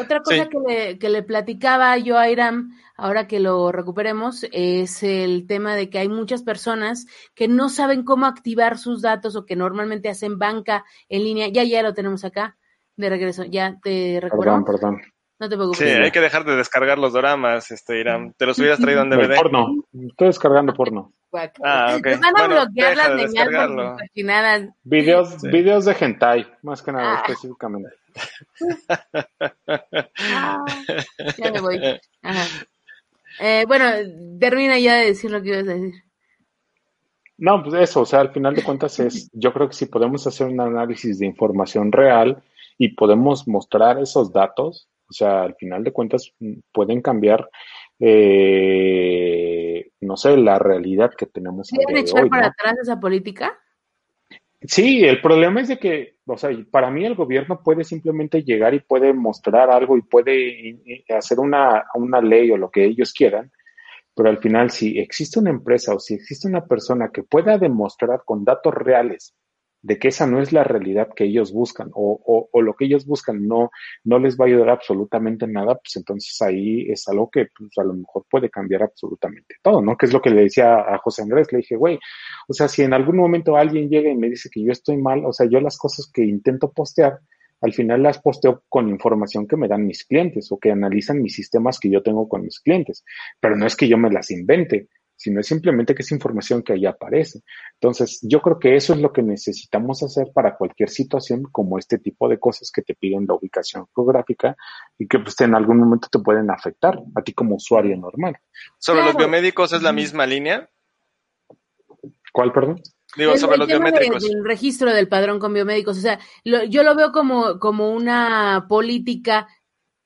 otra cosa que, le, que le platicaba yo a Iram, ahora que lo recuperemos, es el tema de que hay muchas personas que no saben cómo activar sus datos o que normalmente hacen banca en línea. Ya, ya lo tenemos acá, de regreso. Ya te recuerdo. Perdón, perdón. No te preocupes. Sí, hay que dejar de descargar los doramas, este, Iram. Te los hubieras traído en DVD. porno. Estoy descargando porno. Ah, ok. van a bloquear las señales Videos, videos de hentai, más que nada, ah. específicamente. Ah, ya me voy. Eh, bueno, termina ya de decir lo que ibas a decir. No, pues eso, o sea, al final de cuentas es, yo creo que si podemos hacer un análisis de información real y podemos mostrar esos datos, o sea, al final de cuentas pueden cambiar, eh, no sé, la realidad que tenemos. ¿Quieren echar para atrás esa política? Sí, el problema es de que, o sea, para mí el gobierno puede simplemente llegar y puede mostrar algo y puede hacer una, una ley o lo que ellos quieran, pero al final si existe una empresa o si existe una persona que pueda demostrar con datos reales de que esa no es la realidad que ellos buscan o, o, o, lo que ellos buscan no, no les va a ayudar absolutamente nada, pues entonces ahí es algo que pues, a lo mejor puede cambiar absolutamente todo, ¿no? Que es lo que le decía a José Andrés, le dije, güey, o sea, si en algún momento alguien llega y me dice que yo estoy mal, o sea, yo las cosas que intento postear, al final las posteo con información que me dan mis clientes o que analizan mis sistemas que yo tengo con mis clientes, pero no es que yo me las invente sino es simplemente que es información que ahí aparece. Entonces, yo creo que eso es lo que necesitamos hacer para cualquier situación como este tipo de cosas que te piden la ubicación geográfica y que pues, en algún momento te pueden afectar a ti como usuario normal. ¿Sobre los biomédicos es la misma línea? ¿Cuál, perdón? Digo, sobre los biomédicos. el registro del padrón con biomédicos. O sea, yo lo veo como, como una política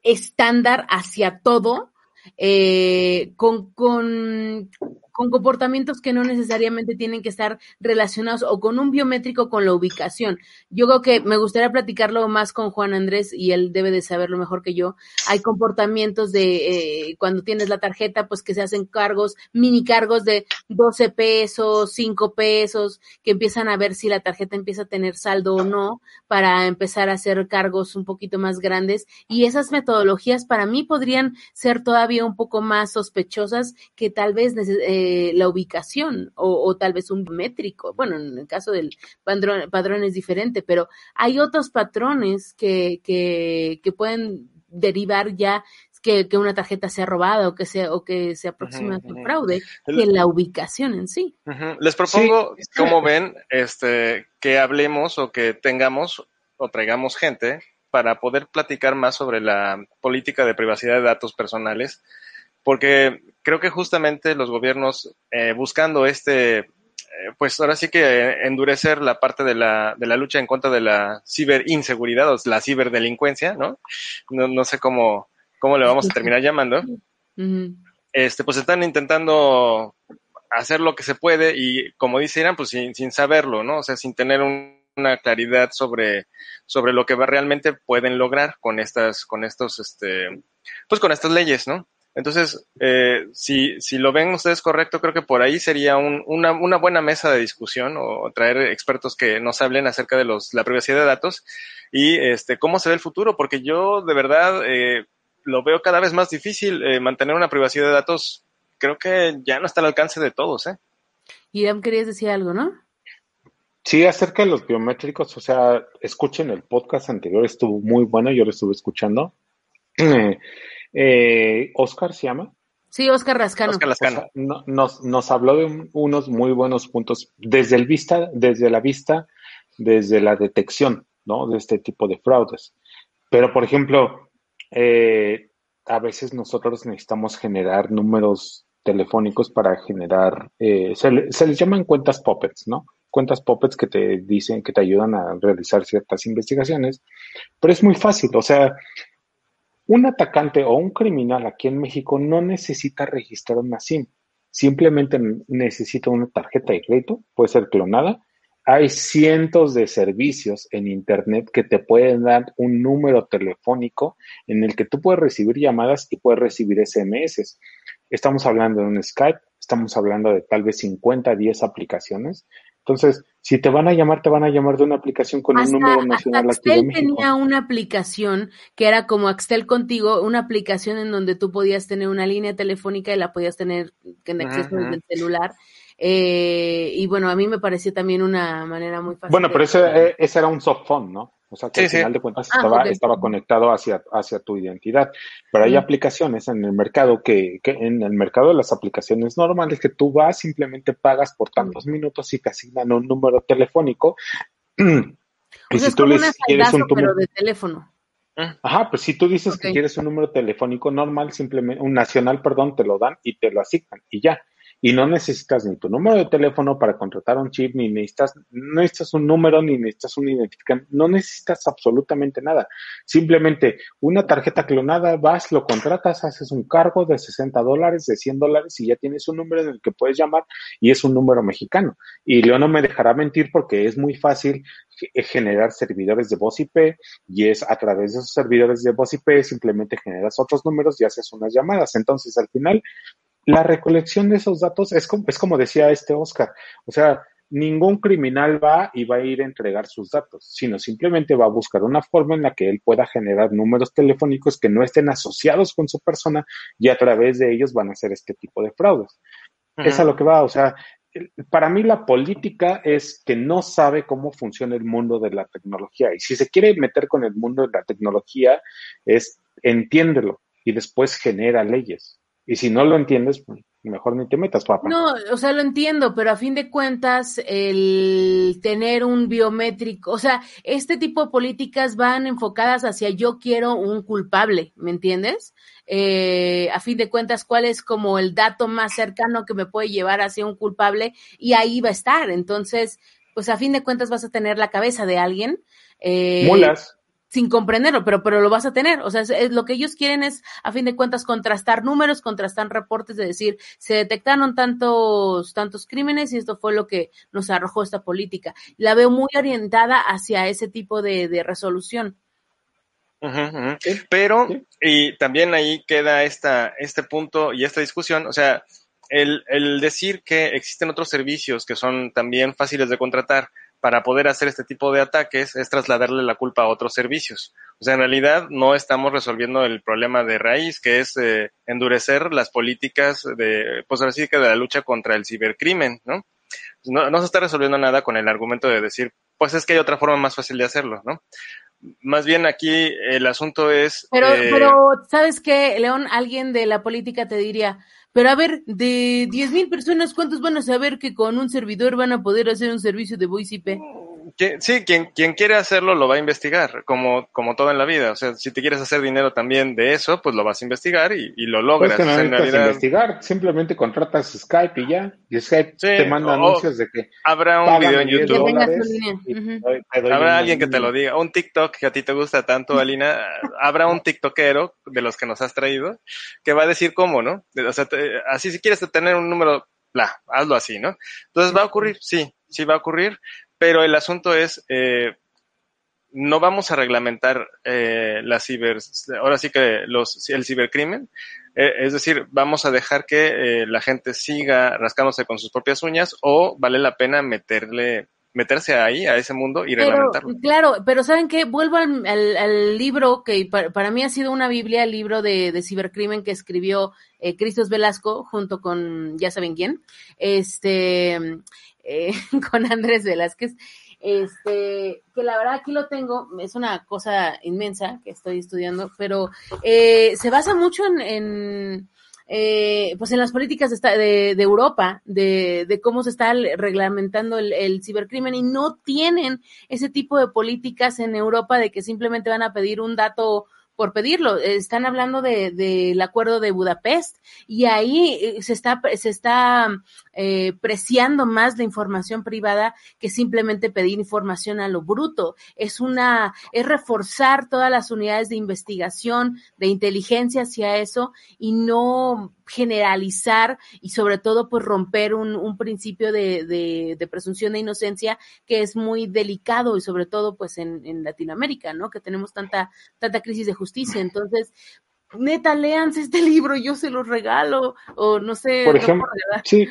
estándar hacia todo, eh, con, con, con comportamientos que no necesariamente tienen que estar relacionados o con un biométrico con la ubicación. Yo creo que me gustaría platicarlo más con Juan Andrés y él debe de saberlo mejor que yo. Hay comportamientos de eh, cuando tienes la tarjeta, pues que se hacen cargos, mini cargos de 12 pesos, 5 pesos, que empiezan a ver si la tarjeta empieza a tener saldo o no para empezar a hacer cargos un poquito más grandes. Y esas metodologías para mí podrían ser todavía un poco más sospechosas que tal vez eh, la ubicación o, tal vez un métrico. Bueno, en el caso del padrón, es diferente, pero hay otros patrones que, que, que pueden derivar ya que, que, una tarjeta sea robada o que sea o que se aproxima a un fraude que la ubicación en sí. Les propongo, como ven, este que hablemos o que tengamos o traigamos gente para poder platicar más sobre la política de privacidad de datos personales porque creo que justamente los gobiernos, eh, buscando este, pues ahora sí que endurecer la parte de la, de la lucha en contra de la ciberinseguridad o la ciberdelincuencia, ¿no? No, no sé cómo, cómo le vamos a terminar llamando. Este, pues están intentando hacer lo que se puede y como dice Irán, pues sin, sin saberlo, ¿no? O sea, sin tener una claridad sobre, sobre lo que realmente pueden lograr con estas, con estos, este, pues con estas leyes, ¿no? Entonces, eh, si, si lo ven ustedes correcto, creo que por ahí sería un, una, una buena mesa de discusión o traer expertos que nos hablen acerca de los, la privacidad de datos y este, cómo se ve el futuro, porque yo de verdad eh, lo veo cada vez más difícil eh, mantener una privacidad de datos. Creo que ya no está al alcance de todos, ¿eh? Irán, querías decir algo, ¿no? Sí, acerca de los biométricos, o sea, escuchen el podcast anterior, estuvo muy bueno, yo lo estuve escuchando. Eh, Oscar se llama. Sí, Oscar Rascano. Oscar Rascano. nos, nos habló de unos muy buenos puntos desde el vista, desde la vista, desde la detección, ¿no? De este tipo de fraudes. Pero, por ejemplo, eh, a veces nosotros necesitamos generar números telefónicos para generar, eh, se, se, les llaman cuentas puppets, ¿no? Cuentas puppets que te dicen, que te ayudan a realizar ciertas investigaciones, pero es muy fácil, o sea, un atacante o un criminal aquí en México no necesita registrar una SIM, simplemente necesita una tarjeta de crédito, puede ser clonada. Hay cientos de servicios en Internet que te pueden dar un número telefónico en el que tú puedes recibir llamadas y puedes recibir SMS. Estamos hablando de un Skype, estamos hablando de tal vez 50, 10 aplicaciones entonces, si te van a llamar, te van a llamar de una aplicación con un número nacional hasta Axtel tenía una aplicación que era como Axtel contigo, una aplicación en donde tú podías tener una línea telefónica y la podías tener en acceso desde el celular. Eh, y bueno, a mí me pareció también una manera muy fácil. Bueno, pero ese, eh, ese era un soft phone, ¿no? O sea, que al final de cuentas ah, estaba, conectado hacia, hacia tu identidad. Pero hay aplicaciones en el mercado que, que, en el mercado de las aplicaciones normales que tú vas, simplemente pagas por tantos minutos y te asignan un número telefónico. y si tú le quieres un número de teléfono. Ajá, pues si tú dices que quieres un número telefónico normal, simplemente, un nacional, perdón, te lo dan y te lo asignan y ya y no necesitas ni tu número de teléfono para contratar un chip, ni necesitas, no necesitas un número, ni necesitas un identificante, no necesitas absolutamente nada. Simplemente una tarjeta clonada, vas, lo contratas, haces un cargo de 60 dólares, de 100 dólares y ya tienes un número en el que puedes llamar y es un número mexicano. Y Leo no me dejará mentir porque es muy fácil generar servidores de voz IP y es a través de esos servidores de voz IP simplemente generas otros números y haces unas llamadas. Entonces, al final, la recolección de esos datos es como, es como decía este Oscar, o sea, ningún criminal va y va a ir a entregar sus datos, sino simplemente va a buscar una forma en la que él pueda generar números telefónicos que no estén asociados con su persona y a través de ellos van a hacer este tipo de fraudes. Es a lo que va, o sea, para mí la política es que no sabe cómo funciona el mundo de la tecnología y si se quiere meter con el mundo de la tecnología es entiéndelo y después genera leyes. Y si no lo entiendes, pues, mejor ni te metas, papá. No, o sea, lo entiendo, pero a fin de cuentas, el tener un biométrico, o sea, este tipo de políticas van enfocadas hacia yo quiero un culpable, ¿me entiendes? Eh, a fin de cuentas, cuál es como el dato más cercano que me puede llevar hacia un culpable y ahí va a estar. Entonces, pues a fin de cuentas vas a tener la cabeza de alguien. Eh, Mulas sin comprenderlo, pero, pero lo vas a tener. O sea, es, lo que ellos quieren es, a fin de cuentas, contrastar números, contrastar reportes de decir, se detectaron tantos, tantos crímenes y esto fue lo que nos arrojó esta política. La veo muy orientada hacia ese tipo de, de resolución. Pero, y también ahí queda esta, este punto y esta discusión, o sea, el, el decir que existen otros servicios que son también fáciles de contratar, para poder hacer este tipo de ataques es trasladarle la culpa a otros servicios. O sea, en realidad no estamos resolviendo el problema de raíz, que es eh, endurecer las políticas de, pues así que de la lucha contra el cibercrimen, ¿no? ¿no? No se está resolviendo nada con el argumento de decir, pues es que hay otra forma más fácil de hacerlo, ¿no? Más bien aquí el asunto es... Pero, eh, pero ¿sabes qué, León? Alguien de la política te diría, pero a ver, de 10.000 personas, ¿cuántos van a saber que con un servidor van a poder hacer un servicio de voice IP? Sí, quien, quien quiere hacerlo lo va a investigar, como, como todo en la vida. O sea, si te quieres hacer dinero también de eso, pues lo vas a investigar y, y lo Pues logras. que no en realidad, investigar, simplemente contratas Skype y ya. Y Skype Sí, te manda anuncios de que habrá un video en 10 Que YouTube. doy- doy Habrá alguien que te lo diga. Un TikTok que a ti te gusta tanto, Alina. Habrá un TikTokero de los que nos has traído que va a decir cómo, ¿no? O sea, te- así si quieres tener un número, bla, hazlo así, ¿no? Entonces va a ocurrir, sí, sí va a ocurrir, pero el asunto es, eh, no vamos a reglamentar eh, la ciber, ahora sí que los, el cibercrimen, eh, es decir, vamos a dejar que eh, la gente siga rascándose con sus propias uñas o vale la pena meterle, meterse ahí, a ese mundo y Pero, reglamentarlo. claro, pero ¿saben qué? Vuelvo al, al- al libro que para, para mí ha sido una biblia, el libro de, de cibercrimen que escribió eh, Cristos Velasco junto con, ya saben quién, este, eh, con Andrés Velázquez, este, que la verdad aquí lo tengo, es una cosa inmensa que estoy estudiando, pero eh, se basa mucho en, eh, pues en las políticas de, de, de Europa, de, cómo se está reglamentando el cibercrimen y no tienen ese tipo de políticas en Europa de que simplemente van a pedir un dato por pedirlo. Están hablando de- del acuerdo de Budapest y ahí eh, se está, se está eh, preciando más la información privada que simplemente pedir información a lo bruto. Es una, es reforzar todas las unidades de investigación, de inteligencia hacia eso y no generalizar y sobre todo pues romper un, un principio de, de, de presunción de inocencia que es muy delicado y sobre todo pues en, en Latinoamérica, ¿no? Que tenemos tanta, tanta crisis de justicia. Entonces, neta, léanse este libro, yo se los regalo, o no sé. Por ejemplo, sí,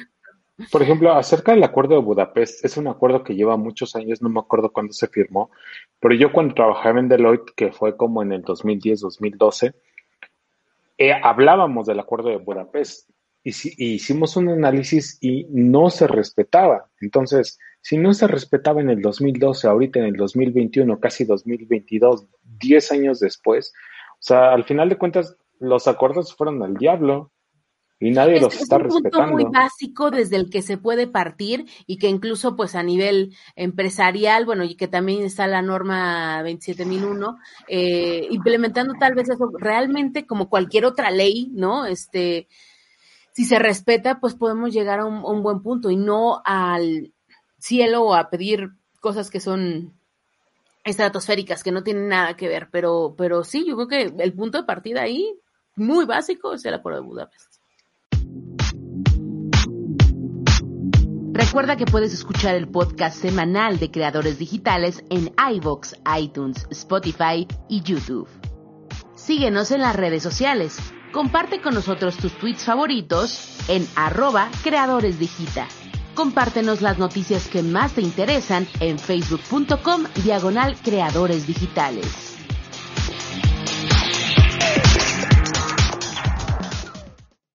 por ejemplo, acerca del acuerdo de Budapest, es un acuerdo que lleva muchos años, no me acuerdo cuándo se firmó, pero yo cuando trabajaba en Deloitte, que fue como en el 2010, 2012, eh, hablábamos del acuerdo de Budapest y, si- hicimos un análisis y no se respetaba. Entonces, si no se respetaba en el 2012, ahorita en el 2021, casi 2022, 10 años después, o sea, al final de cuentas, los acuerdos fueron al diablo y nadie Es, los es está un punto muy respetando. básico desde el que se puede partir y que incluso pues a nivel empresarial, bueno, y que también está la norma 27001, eh, implementando tal vez eso realmente como cualquier otra ley, ¿no? Este, si se respeta, pues podemos llegar a un, a un buen punto y no al cielo o a pedir cosas que son estratosféricas, que no tienen nada que ver, pero, pero sí, yo creo que el punto de partida ahí, muy básico, es el acuerdo de Budapest. Recuerda que puedes escuchar el podcast semanal de creadores digitales en iVoox, iTunes, Spotify y YouTube. Síguenos en las redes sociales. Comparte con nosotros tus tweets favoritos en arroba creadoresdigita. Compártenos las noticias que más te interesan en facebook.com diagonal creadores digitales.